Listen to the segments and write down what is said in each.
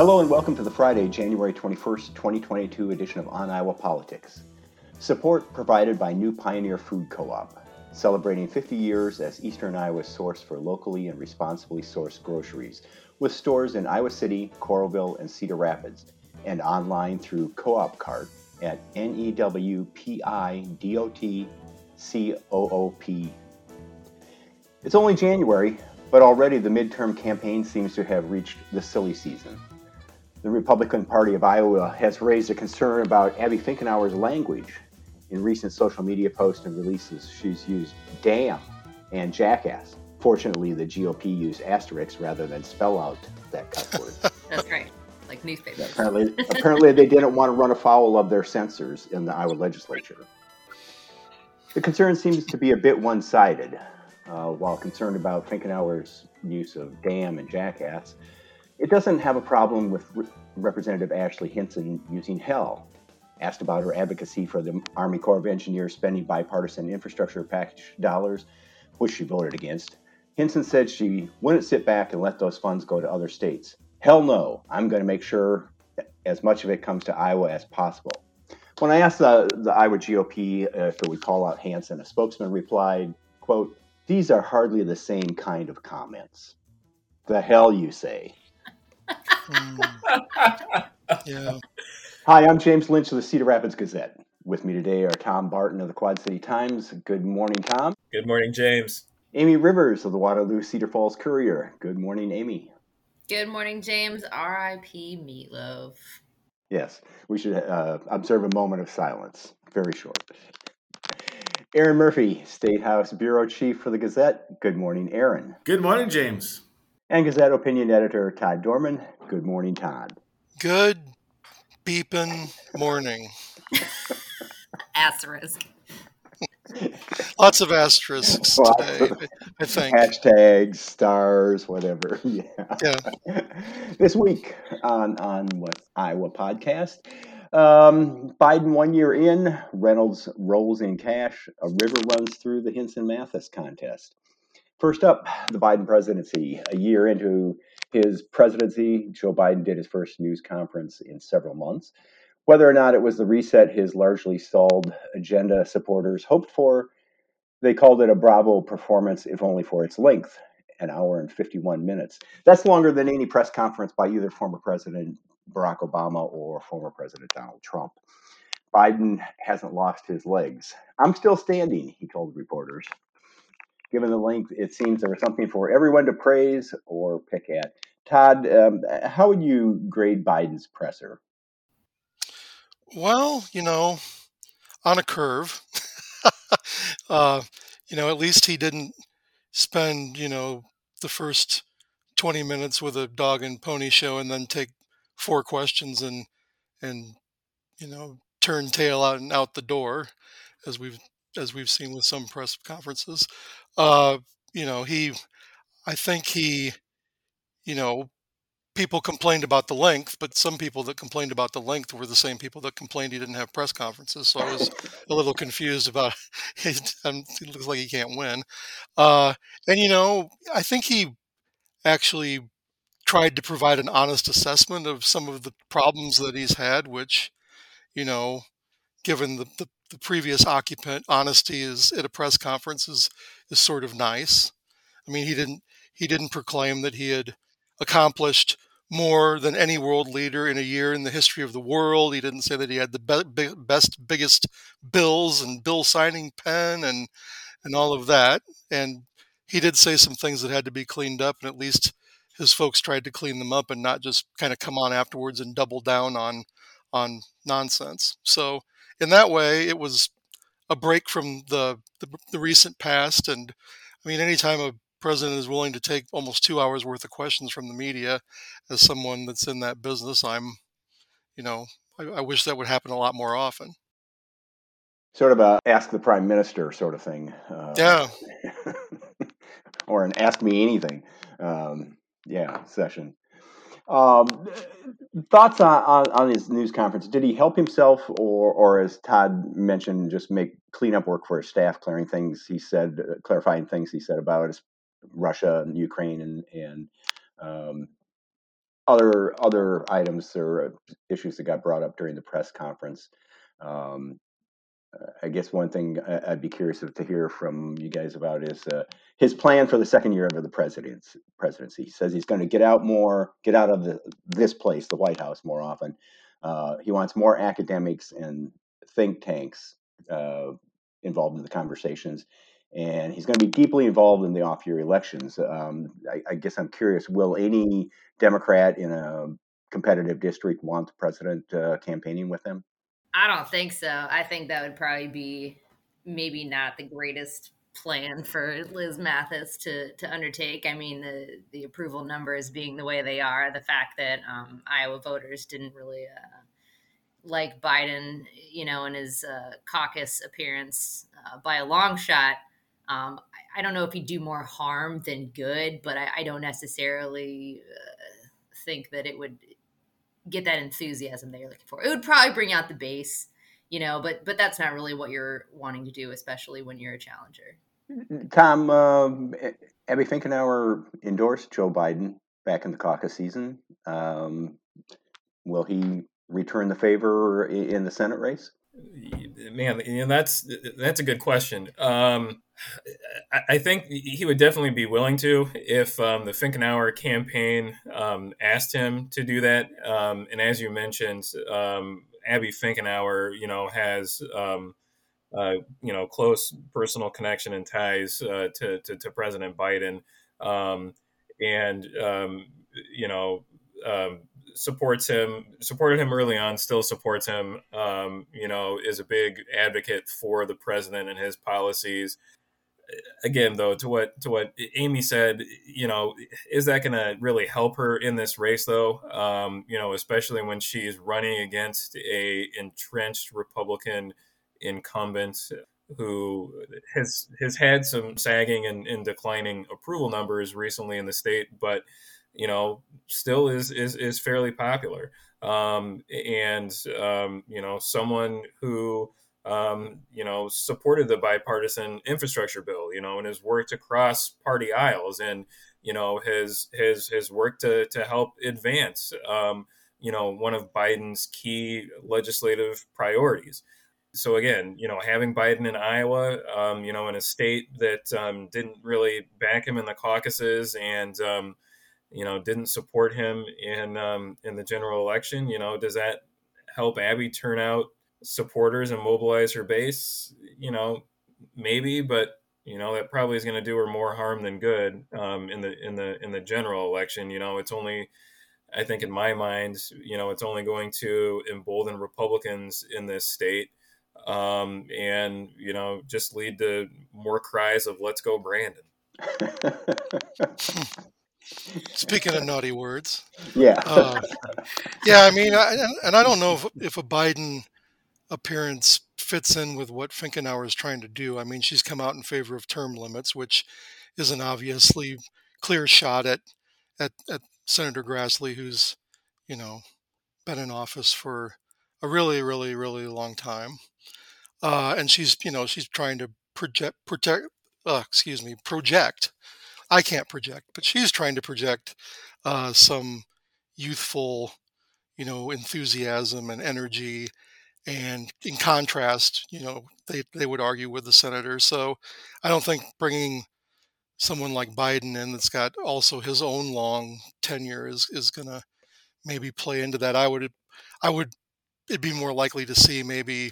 Hello and welcome to the Friday, January 21st, 2022 edition of On Iowa Politics. Support provided by New Pioneer Food Co-op, celebrating 50 years as Eastern Iowa's source for locally and responsibly sourced groceries, with stores in Iowa City, Coralville, and Cedar Rapids, and online through Co-op Cart at N-E-W-P-I-D-O-T-C-O-O-P. It's only January, but already the midterm campaign seems to have reached the silly season. The Republican Party of Iowa has raised a concern about Abby Finkenauer's language. In recent social media posts and releases, she's used damn and jackass. Fortunately, the GOP used asterisks rather than spell out that cuss word. That's right. Like newspapers. apparently, apparently, they didn't want to run afoul of their censors in the Iowa legislature. The concern seems to be a bit one sided. Uh, while concerned about Finkenauer's use of damn and jackass, it doesn't have a problem with Re- Representative Ashley Hinson using hell. Asked about her advocacy for the Army Corps of Engineers spending bipartisan infrastructure package dollars, which she voted against, Hinson said she wouldn't sit back and let those funds go to other states. Hell no, I'm going to make sure as much of it comes to Iowa as possible. When I asked the, the Iowa GOP uh, if it would call out Hinson, a spokesman replied, quote, these are hardly the same kind of comments. The hell you say. Yeah. Hi, I'm James Lynch of the Cedar Rapids Gazette. With me today are Tom Barton of the Quad City Times. Good morning, Tom. Good morning, James. Amy Rivers of the Waterloo Cedar Falls Courier. Good morning, Amy. Good morning, James. R.I.P. Meatloaf. Yes, we should uh, observe a moment of silence. Very short. Erin Murphy, State House Bureau Chief for the Gazette. Good morning, Erin. Good morning, James. And Gazette Opinion Editor Todd Dorman. Good morning, Todd. Good beeping morning. Asterisk. Lots of asterisks Lots today, of- I think. Hashtags, stars, whatever. Yeah. Yeah. this week on on what Iowa podcast. Um, Biden one year in, Reynolds rolls in cash. A river runs through the Hinson Mathis contest. First up, the Biden presidency. A year into his presidency, Joe Biden did his first news conference in several months. Whether or not it was the reset his largely stalled agenda supporters hoped for, they called it a bravo performance, if only for its length an hour and 51 minutes. That's longer than any press conference by either former President Barack Obama or former President Donald Trump. Biden hasn't lost his legs. I'm still standing, he told reporters. Given the length, it seems there was something for everyone to praise or pick at. Todd, um, how would you grade Biden's presser? Well, you know, on a curve. uh, you know, at least he didn't spend, you know, the first 20 minutes with a dog and pony show and then take four questions and, and, you know, turn tail out and out the door as we've, as we've seen with some press conferences. Uh, you know, he, I think he, you know, people complained about the length, but some people that complained about the length were the same people that complained he didn't have press conferences. So I was a little confused about it. It looks like he can't win. Uh, and, you know, I think he actually tried to provide an honest assessment of some of the problems that he's had, which, you know, given the, the, the previous occupant, honesty is at a press conference is, is sort of nice. I mean, he didn't he didn't proclaim that he had accomplished more than any world leader in a year in the history of the world. He didn't say that he had the be- be- best, biggest bills and bill signing pen and and all of that. And he did say some things that had to be cleaned up, and at least his folks tried to clean them up and not just kind of come on afterwards and double down on on nonsense. So in that way, it was a break from the the, the recent past. And I mean, anytime a president is willing to take almost two hours worth of questions from the media as someone that's in that business i'm you know i, I wish that would happen a lot more often Sort of a ask the prime minister sort of thing. Uh, yeah or an ask me anything. Um, yeah, session. Um, thoughts on, on, on his news conference? Did he help himself, or, or as Todd mentioned, just make cleanup work for his staff, clearing things he said, uh, clarifying things he said about Russia and Ukraine and and um, other other items or issues that got brought up during the press conference. Um, I guess one thing I'd be curious to hear from you guys about is uh, his plan for the second year of the president's presidency. He says he's going to get out more, get out of the, this place, the White House, more often. Uh, he wants more academics and think tanks uh, involved in the conversations, and he's going to be deeply involved in the off-year elections. Um, I, I guess I'm curious: Will any Democrat in a competitive district want the president uh, campaigning with them? I don't think so. I think that would probably be maybe not the greatest plan for Liz Mathis to to undertake. I mean, the the approval numbers being the way they are, the fact that um, Iowa voters didn't really uh, like Biden, you know, in his uh, caucus appearance uh, by a long shot. Um, I, I, don't know if he'd do more harm than good, but I, I don't necessarily uh, think that it would get that enthusiasm that you're looking for. It would probably bring out the base, you know, but but that's not really what you're wanting to do, especially when you're a challenger. Tom, um, Abby Finkenauer endorsed Joe Biden back in the caucus season. Um, will he return the favor in the Senate race? Man, you know, that's that's a good question. Um, I, think he would definitely be willing to if um, the Finkenauer campaign um, asked him to do that. Um, and as you mentioned, um, Abby Finkenauer, you know, has um, uh, you know close personal connection and ties uh, to, to, to President Biden, and you know supports him, supported him early on, still supports him. Um, you know, is a big advocate for the president and his policies. Again, though, to what to what Amy said, you know, is that going to really help her in this race, though? Um, you know, especially when she's running against a entrenched Republican incumbent who has has had some sagging and, and declining approval numbers recently in the state, but you know, still is is is fairly popular. Um, and um, you know, someone who um, you know supported the bipartisan infrastructure bill, you know, and has worked across party aisles, and you know, has has has worked to to help advance, um, you know, one of Biden's key legislative priorities so again, you know, having Biden in Iowa, um, you know, in a state that um, didn't really back him in the caucuses and um, you know, didn't support him in um, in the general election. You know, does that help Abby turn out supporters and mobilize her base? You know, maybe, but you know that probably is going to do her more harm than good um, in the in the in the general election. You know, it's only I think in my mind, you know, it's only going to embolden Republicans in this state, um, and you know, just lead to more cries of "Let's go, Brandon." Speaking of naughty words, yeah, uh, yeah. I mean, I, and I don't know if, if a Biden appearance fits in with what Finkenauer is trying to do. I mean, she's come out in favor of term limits, which is an obviously clear shot at at, at Senator Grassley, who's you know been in office for a really, really, really long time, uh, and she's you know she's trying to project protect. Uh, excuse me, project I can't project, but she's trying to project uh, some youthful, you know, enthusiasm and energy. And in contrast, you know, they, they would argue with the senators. So I don't think bringing someone like Biden in that's got also his own long tenure is, is going to maybe play into that. I would, I would, it'd be more likely to see maybe,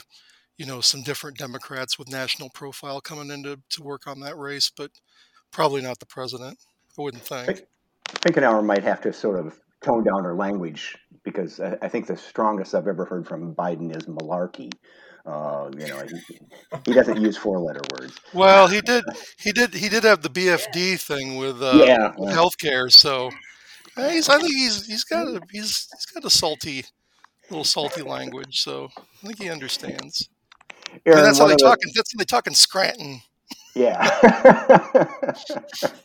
you know, some different Democrats with national profile coming in to, to work on that race. But Probably not the president. I wouldn't think. I think an hour might have to sort of tone down her language because I, think the strongest I've ever heard from Biden is malarkey. Uh, you know, he, he doesn't use four-letter words. Well, he did. He did. He did have the BFD thing with, uh, yeah, with healthcare. So uh, he's. I think he's. He's got a. He's. He's got a salty, little salty language. So I think he understands. Erin, that's how they talk. The, that's how they talk in Scranton. Yeah.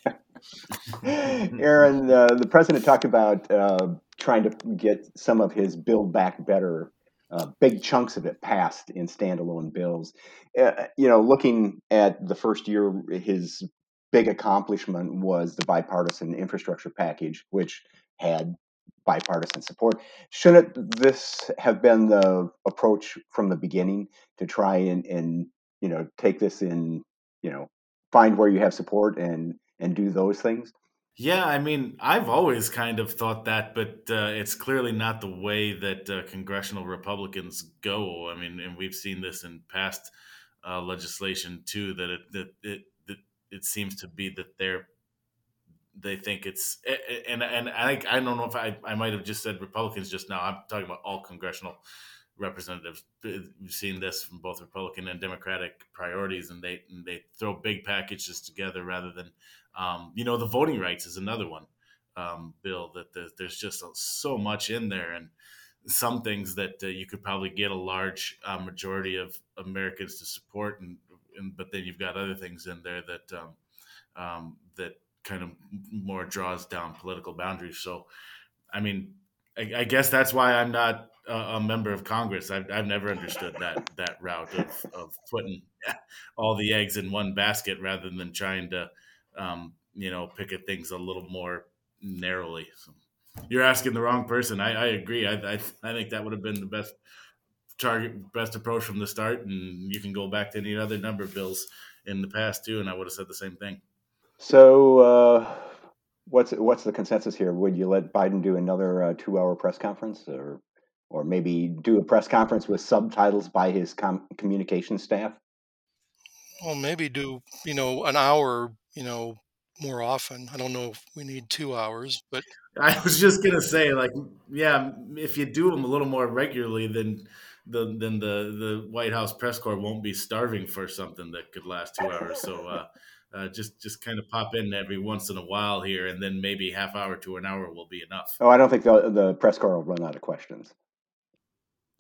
Erin, uh, the president talked about uh, trying to get some of his Build Back Better, uh, big chunks of it passed in standalone bills. Uh, you know, looking at the first year, his big accomplishment was the bipartisan infrastructure package, which had bipartisan support. Shouldn't this have been the approach from the beginning to try and, and you know take this in you know find where you have support and and do those things? Yeah, I mean, I've always kind of thought that, but uh, it's clearly not the way that uh, congressional Republicans go. I mean, and we've seen this in past uh, legislation too. That it that it that it seems to be that they're they think it's and and I I don't know if I I might have just said Republicans just now. I'm talking about all congressional representatives. We've seen this from both Republican and Democratic priorities, and they and they throw big packages together rather than um, you know, the voting rights is another one um, bill that the, there's just so much in there, and some things that uh, you could probably get a large uh, majority of Americans to support, and, and, but then you've got other things in there that um, um that kind of more draws down political boundaries. So, I mean, I, I guess that's why I'm not a, a member of Congress. I've, I've never understood that that route of, of putting all the eggs in one basket rather than trying to um, you know, pick at things a little more narrowly. So you're asking the wrong person. I, I agree. I, I, I think that would have been the best target, best approach from the start. And you can go back to any other number of bills in the past too, and I would have said the same thing. So, uh, what's what's the consensus here? Would you let Biden do another uh, two-hour press conference, or or maybe do a press conference with subtitles by his com- communication staff? Well, maybe do you know an hour you know, more often. I don't know if we need two hours, but I was just gonna say, like, yeah, if you do them a little more regularly, then the then the the White House press corps won't be starving for something that could last two hours. So uh, uh, just just kind of pop in every once in a while here, and then maybe half hour to an hour will be enough. Oh, I don't think the the press corps will run out of questions.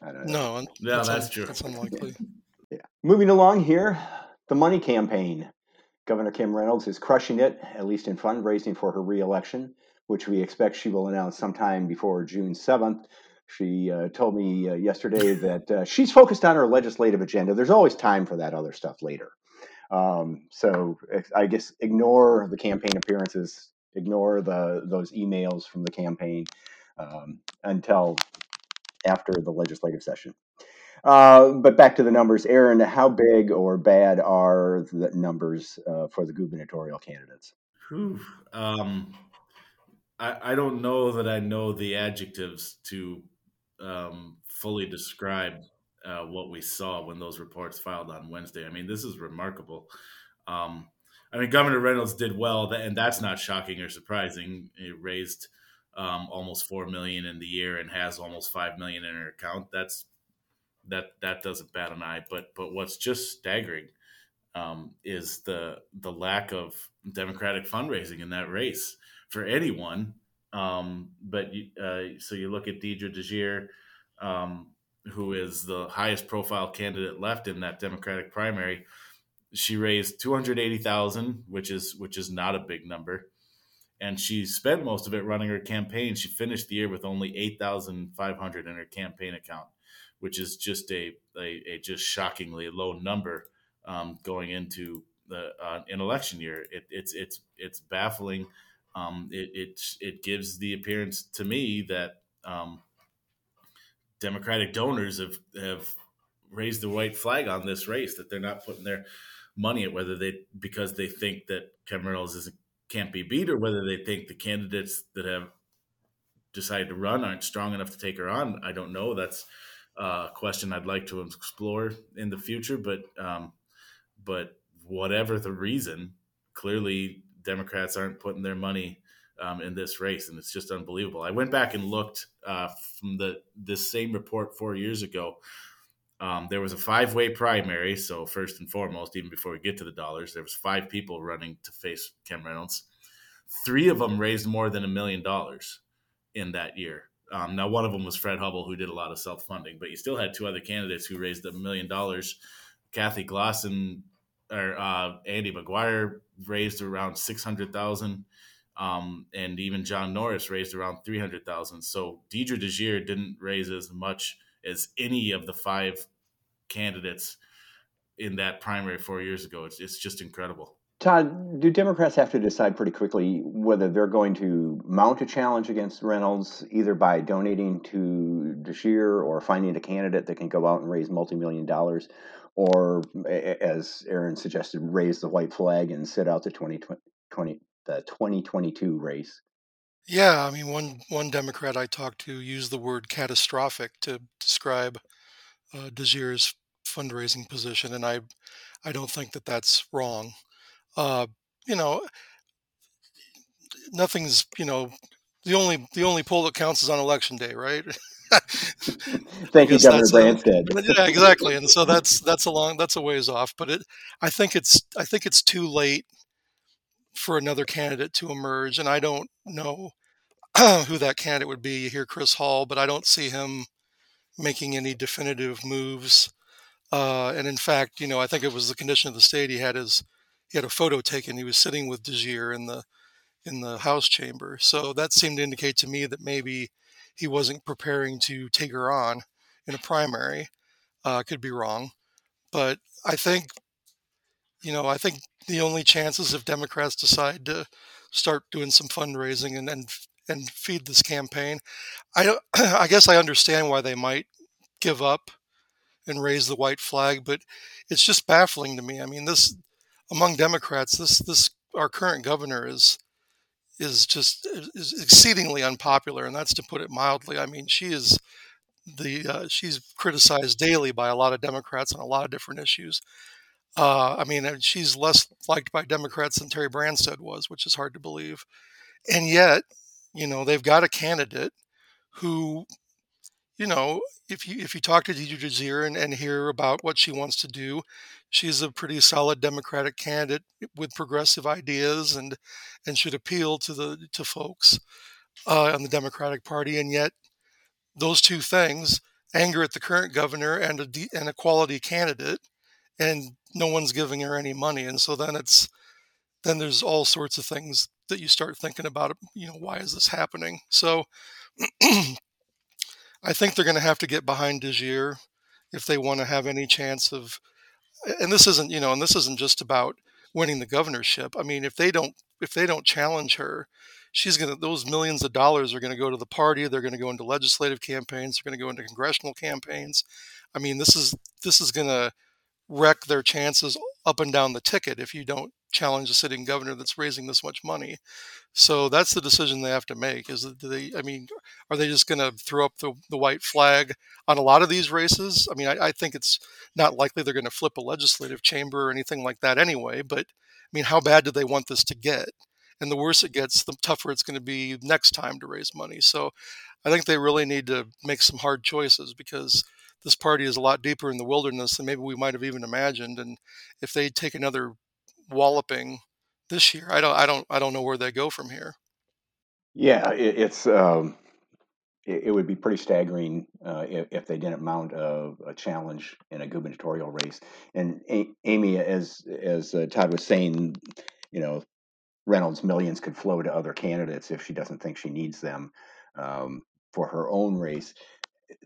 I don't know. No, no, that's, that's un- true. That's unlikely. yeah. Moving along here, the money campaign. Governor Kim Reynolds is crushing it, at least in fundraising for her reelection, which we expect she will announce sometime before June 7th. She uh, told me uh, yesterday that uh, she's focused on her legislative agenda. There's always time for that other stuff later. Um, so I guess ignore the campaign appearances, ignore the those emails from the campaign um, until after the legislative session. Uh, but back to the numbers, Erin. How big or bad are the numbers uh, for the gubernatorial candidates? Um, I, I, don't know that I know the adjectives to um, fully describe uh, what we saw when those reports filed on Wednesday. I mean, this is remarkable. Um, I mean, Governor Reynolds did well, and that's not shocking or surprising. He raised um, almost four million in the year and has almost five million in her account. That's that that doesn't bat an eye. But but what's just staggering um, is the the lack of Democratic fundraising in that race for anyone. Um, but uh, so you look at Deidre DeJear, um, who is the highest profile candidate left in that Democratic primary. She raised two hundred eighty thousand, which is which is not a big number, and she spent most of it running her campaign. She finished the year with only eight thousand five hundred in her campaign account which is just a, a, a just shockingly low number um, going into the uh, an election year. It, it's it's it's baffling. Um, it, it it gives the appearance to me that um, Democratic donors have have raised the white flag on this race that they're not putting their money at whether they because they think that Kim Reynolds is can't be beat or whether they think the candidates that have decided to run aren't strong enough to take her on. I don't know. That's a question I'd like to explore in the future. But um, but whatever the reason, clearly Democrats aren't putting their money um, in this race, and it's just unbelievable. I went back and looked uh, from the this same report four years ago. Um, there was a five-way primary, so first and foremost, even before we get to the dollars, there was five people running to face Kim Reynolds. Three of them raised more than a million dollars in that year. Um, now, one of them was Fred Hubbell, who did a lot of self funding, but you still had two other candidates who raised a million dollars. Cathy Glasson or uh, Andy McGuire raised around six hundred thousand, um, and even John Norris raised around three hundred thousand. So Deidre DeJear didn't raise as much as any of the five candidates in that primary four years ago. It's, it's just incredible Todd, do Democrats have to decide pretty quickly whether they're going to mount a challenge against Reynolds, either by donating to DeJear or finding a candidate that can go out and raise multi-million dollars, or as Erin suggested, raise the white flag and sit out the 2020 the 2022 race? Yeah, I mean, one one Democrat I talked to used the word catastrophic to describe uh, DeJear's fundraising position, and I I don't think that that's wrong uh, you know, nothing's, you know, the only the only poll that counts is on election day, right? Thank you, Governor Branstad. yeah, exactly. And so that's that's a long that's a ways off. But it, I think it's I think it's too late for another candidate to emerge, and I don't know who that candidate would be. You hear Chris Hall, but I don't see him making any definitive moves. Uh, and in fact, you know, I think it was the condition of the state. He had his he had a photo taken. He was sitting with DeJear in the in the House chamber. So that seemed to indicate to me that maybe he wasn't preparing to take her on in a primary. Uh, could be wrong, but I think you know I think the only chances if Democrats decide to start doing some fundraising and and, and feed this campaign, I I guess I understand why they might give up and raise the white flag, but it's just baffling to me. I mean this among Democrats, this this our current governor is is just is exceedingly unpopular, and that's to put it mildly. I mean, she is the uh, she's criticized daily by a lot of Democrats on a lot of different issues. Uh, I mean, she's less liked by Democrats than Terry Branstad was, which is hard to believe. And yet, you know, they've got a candidate who you know, if you if you talk to Deidre DeJear and, and hear about what she wants to do, she's a pretty solid Democratic candidate with progressive ideas and and should appeal to the to folks uh, on the Democratic Party. And yet, those two things anger at the current governor and a and a quality candidate, and no one's giving her any money. And so then it's then there's all sorts of things that you start thinking about. You know, why is this happening? So. I think they're going to have to get behind DeJear if they want to have any chance of. And this isn't, you know, and this isn't just about winning the governorship. I mean, if they don't, if they don't challenge her, she's going to. Those millions of dollars are going to go to the party. They're going to go into legislative campaigns. They're going to go into congressional campaigns. I mean, this is this is going to wreck their chances up and down the ticket if you don't challenge a sitting governor that's raising this much money. So that's the decision they have to make. Is that they? I mean, are they just going to throw up the, the white flag on a lot of these races? I mean, I, I think it's not likely they're going to flip a legislative chamber or anything like that anyway. But I mean, how bad do they want this to get? And the worse it gets, the tougher it's going to be next time to raise money. So I think they really need to make some hard choices because this party is a lot deeper in the wilderness than maybe we might have even imagined. And if they take another walloping this year. I don't I don't I don't know where they go from here. Yeah, it, it's um, it, it, would be pretty staggering uh, if, if, they didn't mount a, a, challenge in a gubernatorial race. And a- Amy, as as uh, Todd was saying, you know, Reynolds millions could flow to other candidates if she doesn't think she needs them um, for her own race.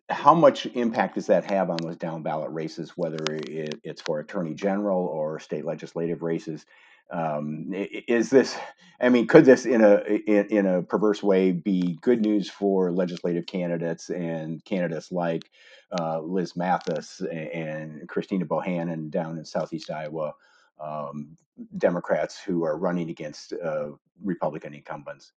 How much impact does that have on those down ballot races, whether it, it's for attorney general or state legislative races? Um, is this? I mean, could this, in a in, in, a perverse way, be good news for legislative candidates and candidates like uh, Liz Mathis and Christina Bohannan down in Southeast Iowa, um, Democrats who are running against uh, Republican incumbents?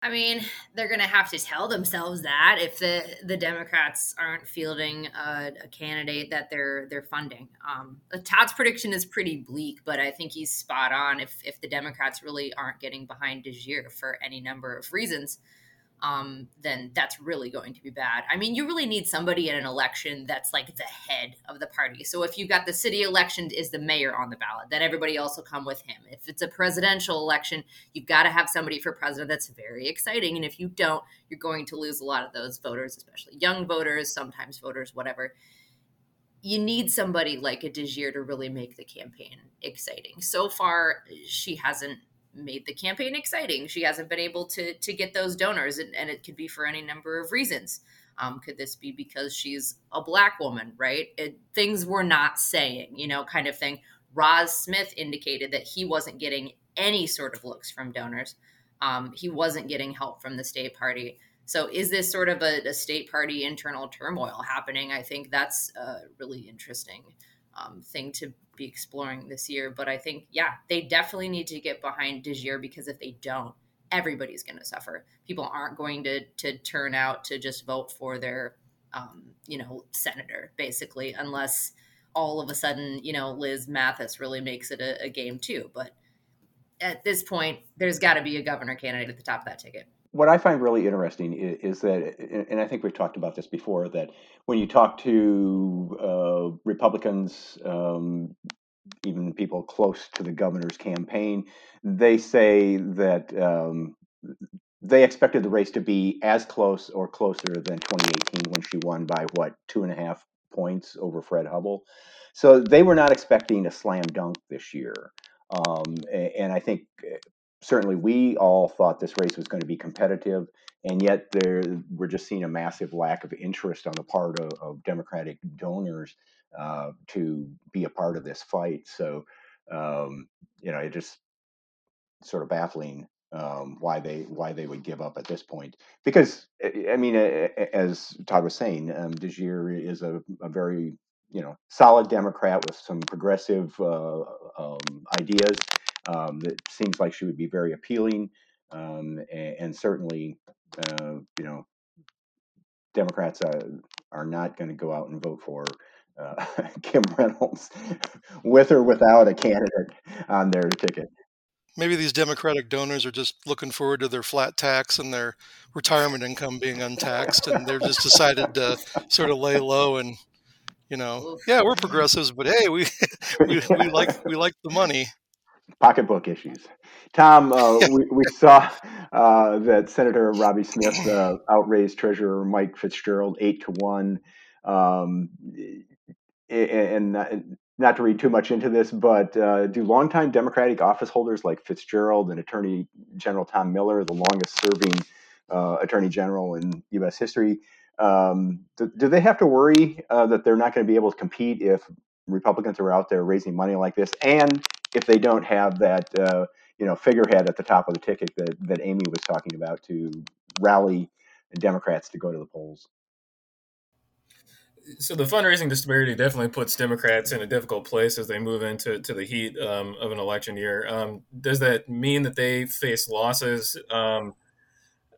I mean, they're going to have to tell themselves that if the the Democrats aren't fielding a, a candidate that they're they're funding. Um, Todd's prediction is pretty bleak, but I think he's spot on. If if the Democrats really aren't getting behind DeJear for any number of reasons, um, then that's really going to be bad. I mean, you really need somebody in an election that's like the head of the party. So if you've got the city election is the mayor on the ballot, then everybody else will come with him. If it's a presidential election, you've got to have somebody for president that's very exciting. And if you don't, you're going to lose a lot of those voters, especially young voters, sometimes voters, whatever. You need somebody like a DeJear to really make the campaign exciting. So far, she hasn't made the campaign exciting. She hasn't been able to to get those donors, and, and it could be for any number of reasons. Um, could this be because she's a black woman, right? It, things we're not saying, you know, kind of thing. Ras Smith indicated that he wasn't getting any sort of looks from donors. Um, he wasn't getting help from the state party. So, is this sort of a, a state party internal turmoil happening? I think that's a really interesting um, thing to be exploring this year. But I think, yeah, they definitely need to get behind DeJear because if they don't, everybody's going to suffer. People aren't going to to turn out to just vote for their, um, you know, senator basically, unless all of a sudden, you know, Liz Mathis really makes it a, a game too. But at this point, there's got to be a governor candidate at the top of that ticket. What I find really interesting is, is, that, and I think we've talked about this before, that when you talk to uh, Republicans, um, even people close to the governor's campaign, they say that um, they expected the race to be as close or closer than 2018 when she won by what two and a half points over Fred Hubbell. So they were not expecting a slam dunk this year. Um, and I think eh, certainly we all thought this race was going to be competitive, and yet there we're just seeing a massive lack of interest on the part of, of Democratic donors uh, to be a part of this fight. So um, you know, it just sort of baffling um, why they why they would give up at this point. Because I mean, as Todd was saying, um, DeJear is a, a very you know solid Democrat with some progressive uh, um, ideas. Um, that seems like she would be very appealing, um, and, and, certainly, uh, you know, Democrats uh, are not going to go out and vote for uh, Kim Reynolds with or without a candidate on their ticket maybe these Democratic donors are just looking forward to their flat tax and their retirement income being untaxed, and they've just decided to sort of lay low and, you know, yeah, we're progressives, but hey, we we, we like we like the money. Pocketbook issues. Tom, uh, we, we saw uh, that Senator Roby Smith uh, outraised Treasurer Mike Fitzgerald eight to one. Um, and, and not to read too much into this, but uh, do longtime Democratic office holders like Fitzgerald and Attorney General Tom Miller, the longest serving uh, Attorney General in U.S. history, um, do, do, they have to worry uh, that they're not going to be able to compete if Republicans are out there raising money like this, and if they don't have that uh, you know figurehead at the top of the ticket that that Amy was talking about to rally Democrats to go to the polls? so the fundraising disparity definitely puts Democrats in a difficult place as they move into to the heat um, of an election year. Um, does that mean that they face losses? Um,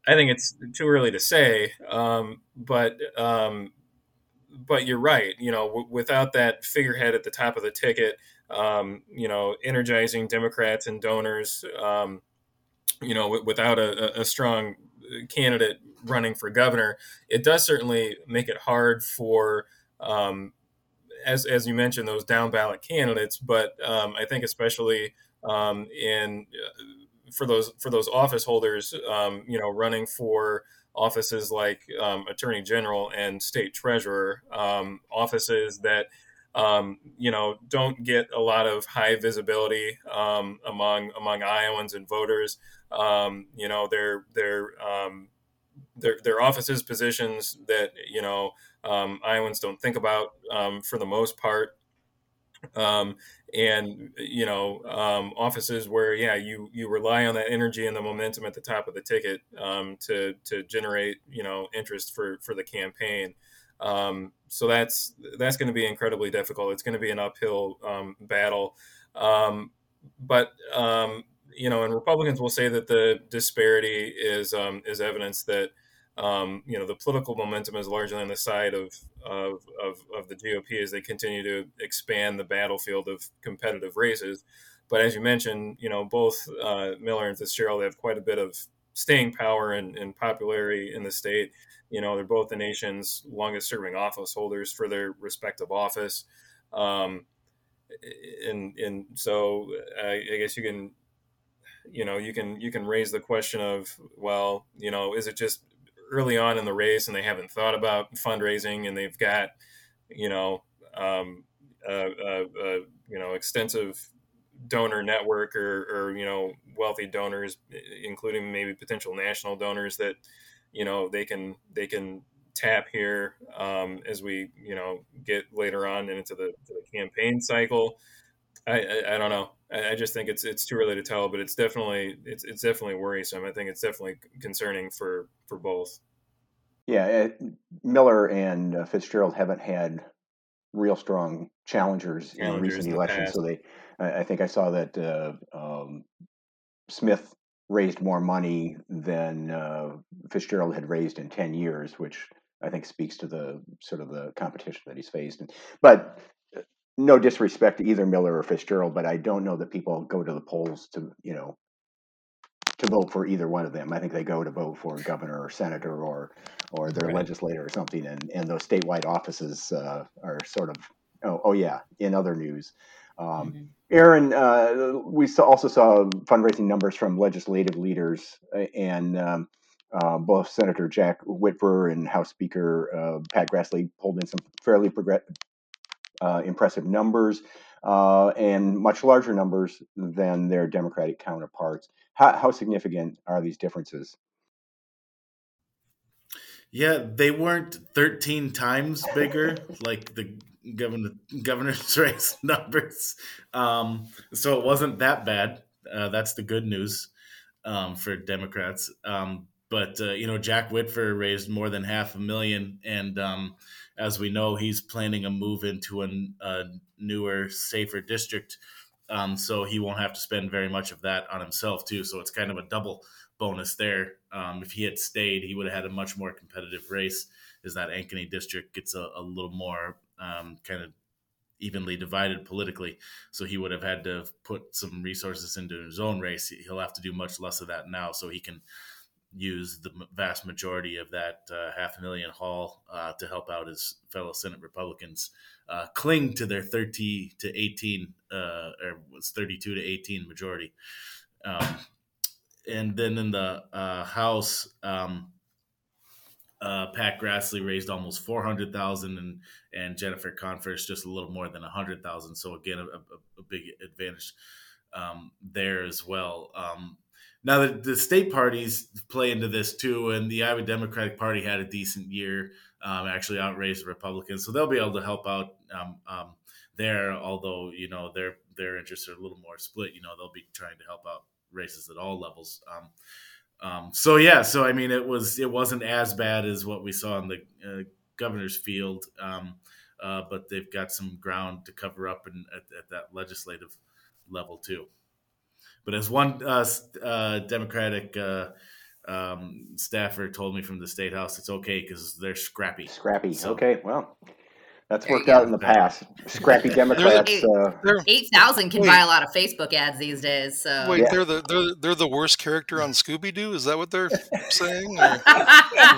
I think it's too early to say, um, but um, but you're right. You know, w- without that figurehead at the top of the ticket, um, you know, energizing Democrats and donors, you know, w- without a, a strong candidate running for governor, it does certainly make it hard for, um, as as you mentioned, those down ballot candidates. But um, I think especially um, in uh, for those for those office holders, um, you know, running for offices like um, attorney general and state treasurer, um, offices that um, you know, don't get a lot of high visibility um, among among Iowans and voters. Um, you know, they're they're um, their their offices positions that you know um, Iowans don't think about um, for the most part. And you know offices where yeah you you rely on that energy and the momentum at the top of the ticket to to generate you know interest for for the campaign um, so that's that's going to be incredibly difficult it's going to be an uphill battle but you know and Republicans will say that the disparity is is evidence that um, you know, the political momentum is largely on the side of, of, of, of, the GOP as they continue to expand the battlefield of competitive races. But as you mentioned, you know, both uh, Miller and Fitzgerald they have quite a bit of staying power and, and, popularity in the state. You know, they're both the nation's longest serving office holders for their respective office. Um, and, and so I, I guess you can you know you can you can raise the question of well you know is it just early on in the race and they haven't thought about fundraising and they've got you know um, a, a, a, you know extensive donor network or, or you know wealthy donors including maybe potential national donors that you know they can they can tap here um, as we you know get later on into the, the campaign cycle I, I, I don't know. I, I, just think it's it's too early to tell, but it's definitely it's it's definitely worrisome. I think it's definitely concerning for for both. Yeah, it, eh, Miller and uh, Fitzgerald haven't had real strong challengers, challengers in recent in elections, past. so they. I, I, think I saw that uh, um, Smith raised more money than uh, Fitzgerald had raised in ten years, which I think speaks to the sort of the competition that he's faced. But no disrespect to either Miller or Fitzgerald, but I don't know that people go to the polls to you know to vote for either one of them. I think they go to vote for governor or senator or or their right. legislator or something, and and those statewide offices uh, are sort of oh oh yeah. In other news, um, mm-hmm. Erin, uh, we saw, also saw fundraising numbers from legislative leaders, uh, and um, uh, both Senator Jack Whitver and House Speaker uh, Pat Grassley pulled in some fairly uh, impressive numbers uh, and much larger numbers than their Democratic counterparts. How, how significant are these differences? Yeah, they weren't 13 times bigger like the governor governor's race numbers. Um, so it wasn't that bad. Uh, that's the good news um, for Democrats. Um, but uh, you know, Jack Whitver raised more than half a million, and um, as we know, he's planning a move into a, a newer, safer district. Um, so he won't have to spend very much of that on himself too. So it's kind of a double bonus there. Um, if he had stayed, he would have had a much more competitive race. is that Ankeny district gets a, a little more um, kind of evenly divided politically, so he would have had to put some resources into his own race. He'll have to do much less of that now, so he can use the vast majority of that uh, half a million haul uh, to help out his fellow Senate Republicans uh, cling to their 30 to 18 uh, or was 32 to 18 majority. Um, and then in the uh, House, um, uh, Pat Grassley raised almost 400,000 and, and Jennifer Konfrst just a little more than a 100,000. So again, a, a, a big advantage um, there as well. Um, now, the, the state parties play into this too, and the Iowa Democratic Party had a decent year, um, actually outraised the Republicans, so they'll be able to help out um, um, there. Although you know their their interests are a little more split, you know they'll be trying to help out races at all levels. Um, so yeah, so I mean, it was it wasn't as bad as what we saw in the uh, governor's field, um, uh, but they've got some ground to cover up in, at, at that legislative level too. But as one uh, uh, Democratic uh, um, staffer told me from the state house, it's okay because they're scrappy. Scrappy. So, okay. Well, that's worked out in the past. Scrappy Democrats. Eight, uh, Eight thousand can wait, buy a lot of Facebook ads these days. So wait, yeah. they're the they're, they're the worst character on Scooby Doo. Is that what they're saying? Is,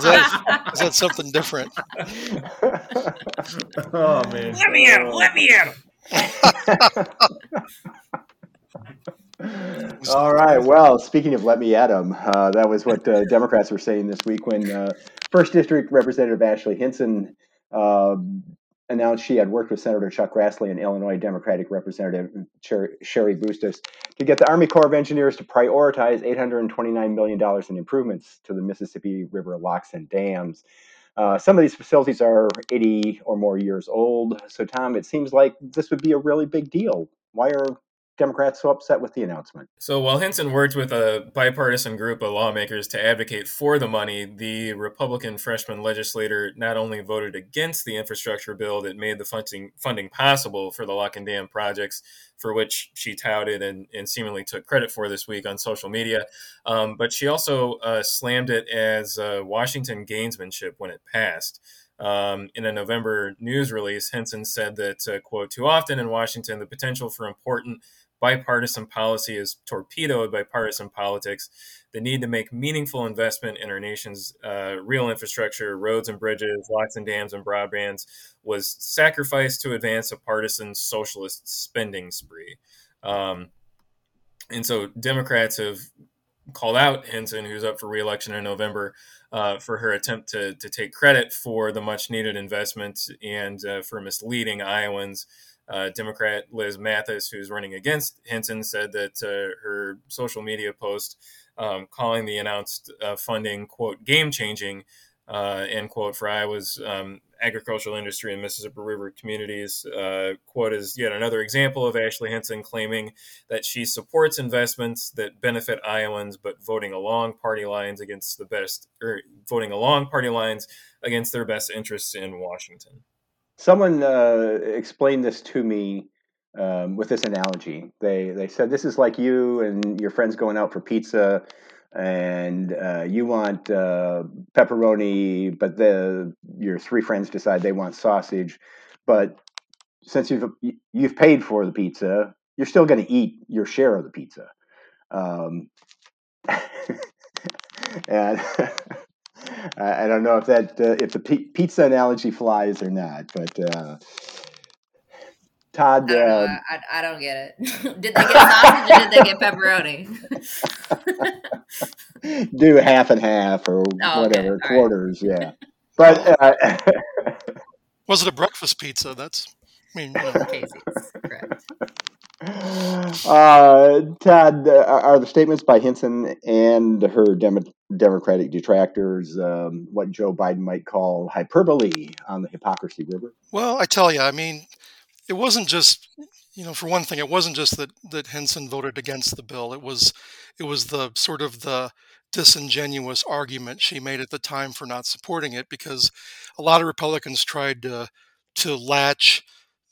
that, is that something different? oh man! Let me at him! Let me at him! All right. Well, speaking of let me at them, uh, that was what uh, Democrats were saying this week when uh, First District Representative Ashley Hinson um, announced she had worked with Senator Chuck Grassley and Illinois Democratic Representative Cheri Bustos to get the Army Corps of Engineers to prioritize $829 million in improvements to the Mississippi River locks and dams. Uh, some of these facilities are 80 or more years old. So, Tom, it seems like this would be a really big deal. Why are Democrats so upset with the announcement? So while Hinson worked with a bipartisan group of lawmakers to advocate for the money, the Republican freshman legislator not only voted against the infrastructure bill that made the funding funding possible for the lock and dam projects, for which she touted and, and seemingly took credit for this week on social media, um, but she also uh, slammed it as uh, Washington gainsmanship when it passed. Um, in a November news release, Hinson said that, uh, quote, too often in Washington, the potential for important bipartisan policy is torpedoed by partisan politics. The need to make meaningful investment in our nation's uh, real infrastructure, roads and bridges, locks and dams and broadbands, was sacrificed to advance a partisan socialist spending spree. Um, and so Democrats have called out Hinson, who's up for reelection in November, uh, for her attempt to, to take credit for the much needed investment and uh, for misleading Iowans uh, Democrat Liz Mathis, who's running against Hinson, said that uh, her social media post um, calling the announced uh, funding, quote, game changing, uh, end quote for Iowa's um, agricultural industry and Mississippi River communities. Uh, quote is yet another example of Ashley Hinson claiming that she supports investments that benefit Iowans, but voting along party lines against the best, or voting along party lines against their best interests in Washington. Someone uh, explained this to me um, with this analogy. They they said this is like you and your friends going out for pizza and uh, you want uh, pepperoni, but the your three friends decide they want sausage. But since you've you've paid for the pizza, you're still going to eat your share of the pizza. Um, and I don't know if that uh, if the p- pizza analogy flies or not, but uh, Todd. I don't, uh, I, I don't get it. did they get sausage or did they get pepperoni? do half and half or Oh, whatever All right. quarters, yeah. But uh, Was it a breakfast pizza? That's, I mean, you know, Casey's, correct. Uh, Todd, are the statements by Hinson and her Demo- Democratic detractors um, what Joe Biden might call hyperbole on the hypocrisy river? Well, I tell you, I mean, it wasn't just, you know, for one thing, it wasn't just that that Hinson voted against the bill. It was, it was the sort of the disingenuous argument she made at the time for not supporting it, because a lot of Republicans tried to to latch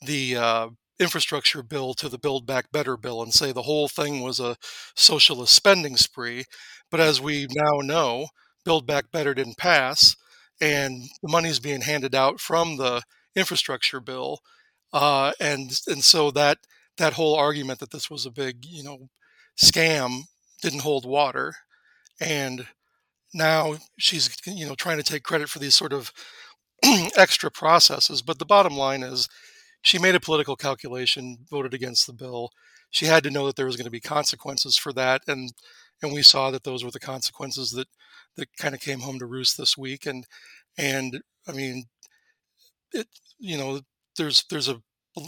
the uh, infrastructure bill to the Build Back Better bill and say the whole thing was a socialist spending spree. But as we now know, Build Back Better didn't pass, and the money's being handed out from the infrastructure bill, uh, and and so that that whole argument that this was a big you know scam didn't hold water, and now she's you know trying to take credit for these sort of extra processes. But the bottom line is, she made a political calculation, voted against the bill. She had to know that there was going to be consequences for that, and and we saw that those were the consequences that that kind of came home to roost this week. And and I mean, it you know there's there's a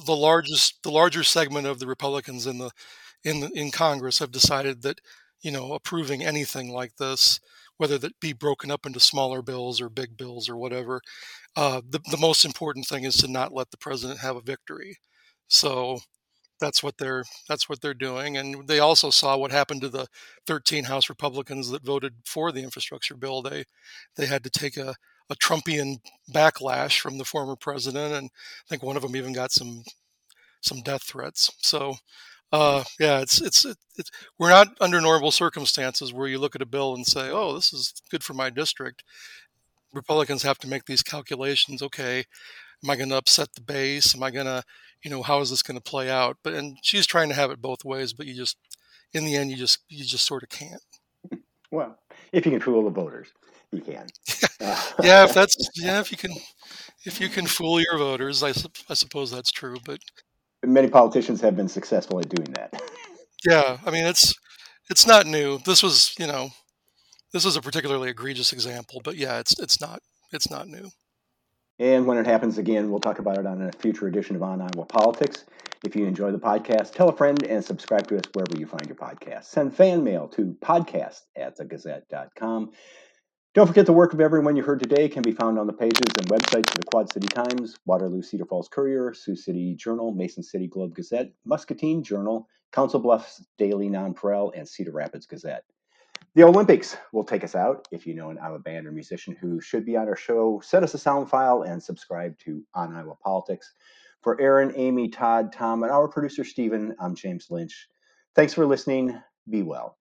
the largest the larger segment of the Republicans in the in in Congress have decided that you know approving anything like this, whether that be broken up into smaller bills or big bills or whatever, uh, the the most important thing is to not let the president have a victory. So that's what they're that's what they're doing, and they also saw what happened to the 13 House Republicans that voted for the infrastructure bill. They they had to take a a Trumpian backlash from the former president, and I think one of them even got some some death threats. So, uh, yeah, it's it's it, it's we're not under normal circumstances where you look at a bill and say, "Oh, this is good for my district." Republicans have to make these calculations. Okay, am I going to upset the base? Am I going to, you know, how is this going to play out? But and she's trying to have it both ways, but you just, in the end, you just you just sort of can't. Well, if you can fool the voters, you can. Yeah, if that's yeah, if you can, if you can fool your voters, I, I suppose that's true. But many politicians have been successful at doing that. yeah, I mean it's it's not new. This was you know, this was a particularly egregious example, but yeah, it's it's not it's not new. And when it happens again, we'll talk about it on a future edition of On Iowa Politics. If you enjoy the podcast, tell a friend and subscribe to us wherever you find your podcast. Send fan mail to podcast at thegazette.com. Don't forget the work of everyone you heard today can be found on the pages and websites of the Quad City Times, Waterloo Cedar Falls Courier, Sioux City Journal, Mason City Globe Gazette, Muscatine Journal, Council Bluffs Daily Nonpareil, and Cedar Rapids Gazette. The Olympics will take us out. If you know an Iowa band or musician who should be on our show, send us a sound file and subscribe to On Iowa Politics. For Erin, Amy, Todd, Tom, and our producer Stephen, I'm James Lynch. Thanks for listening. Be well.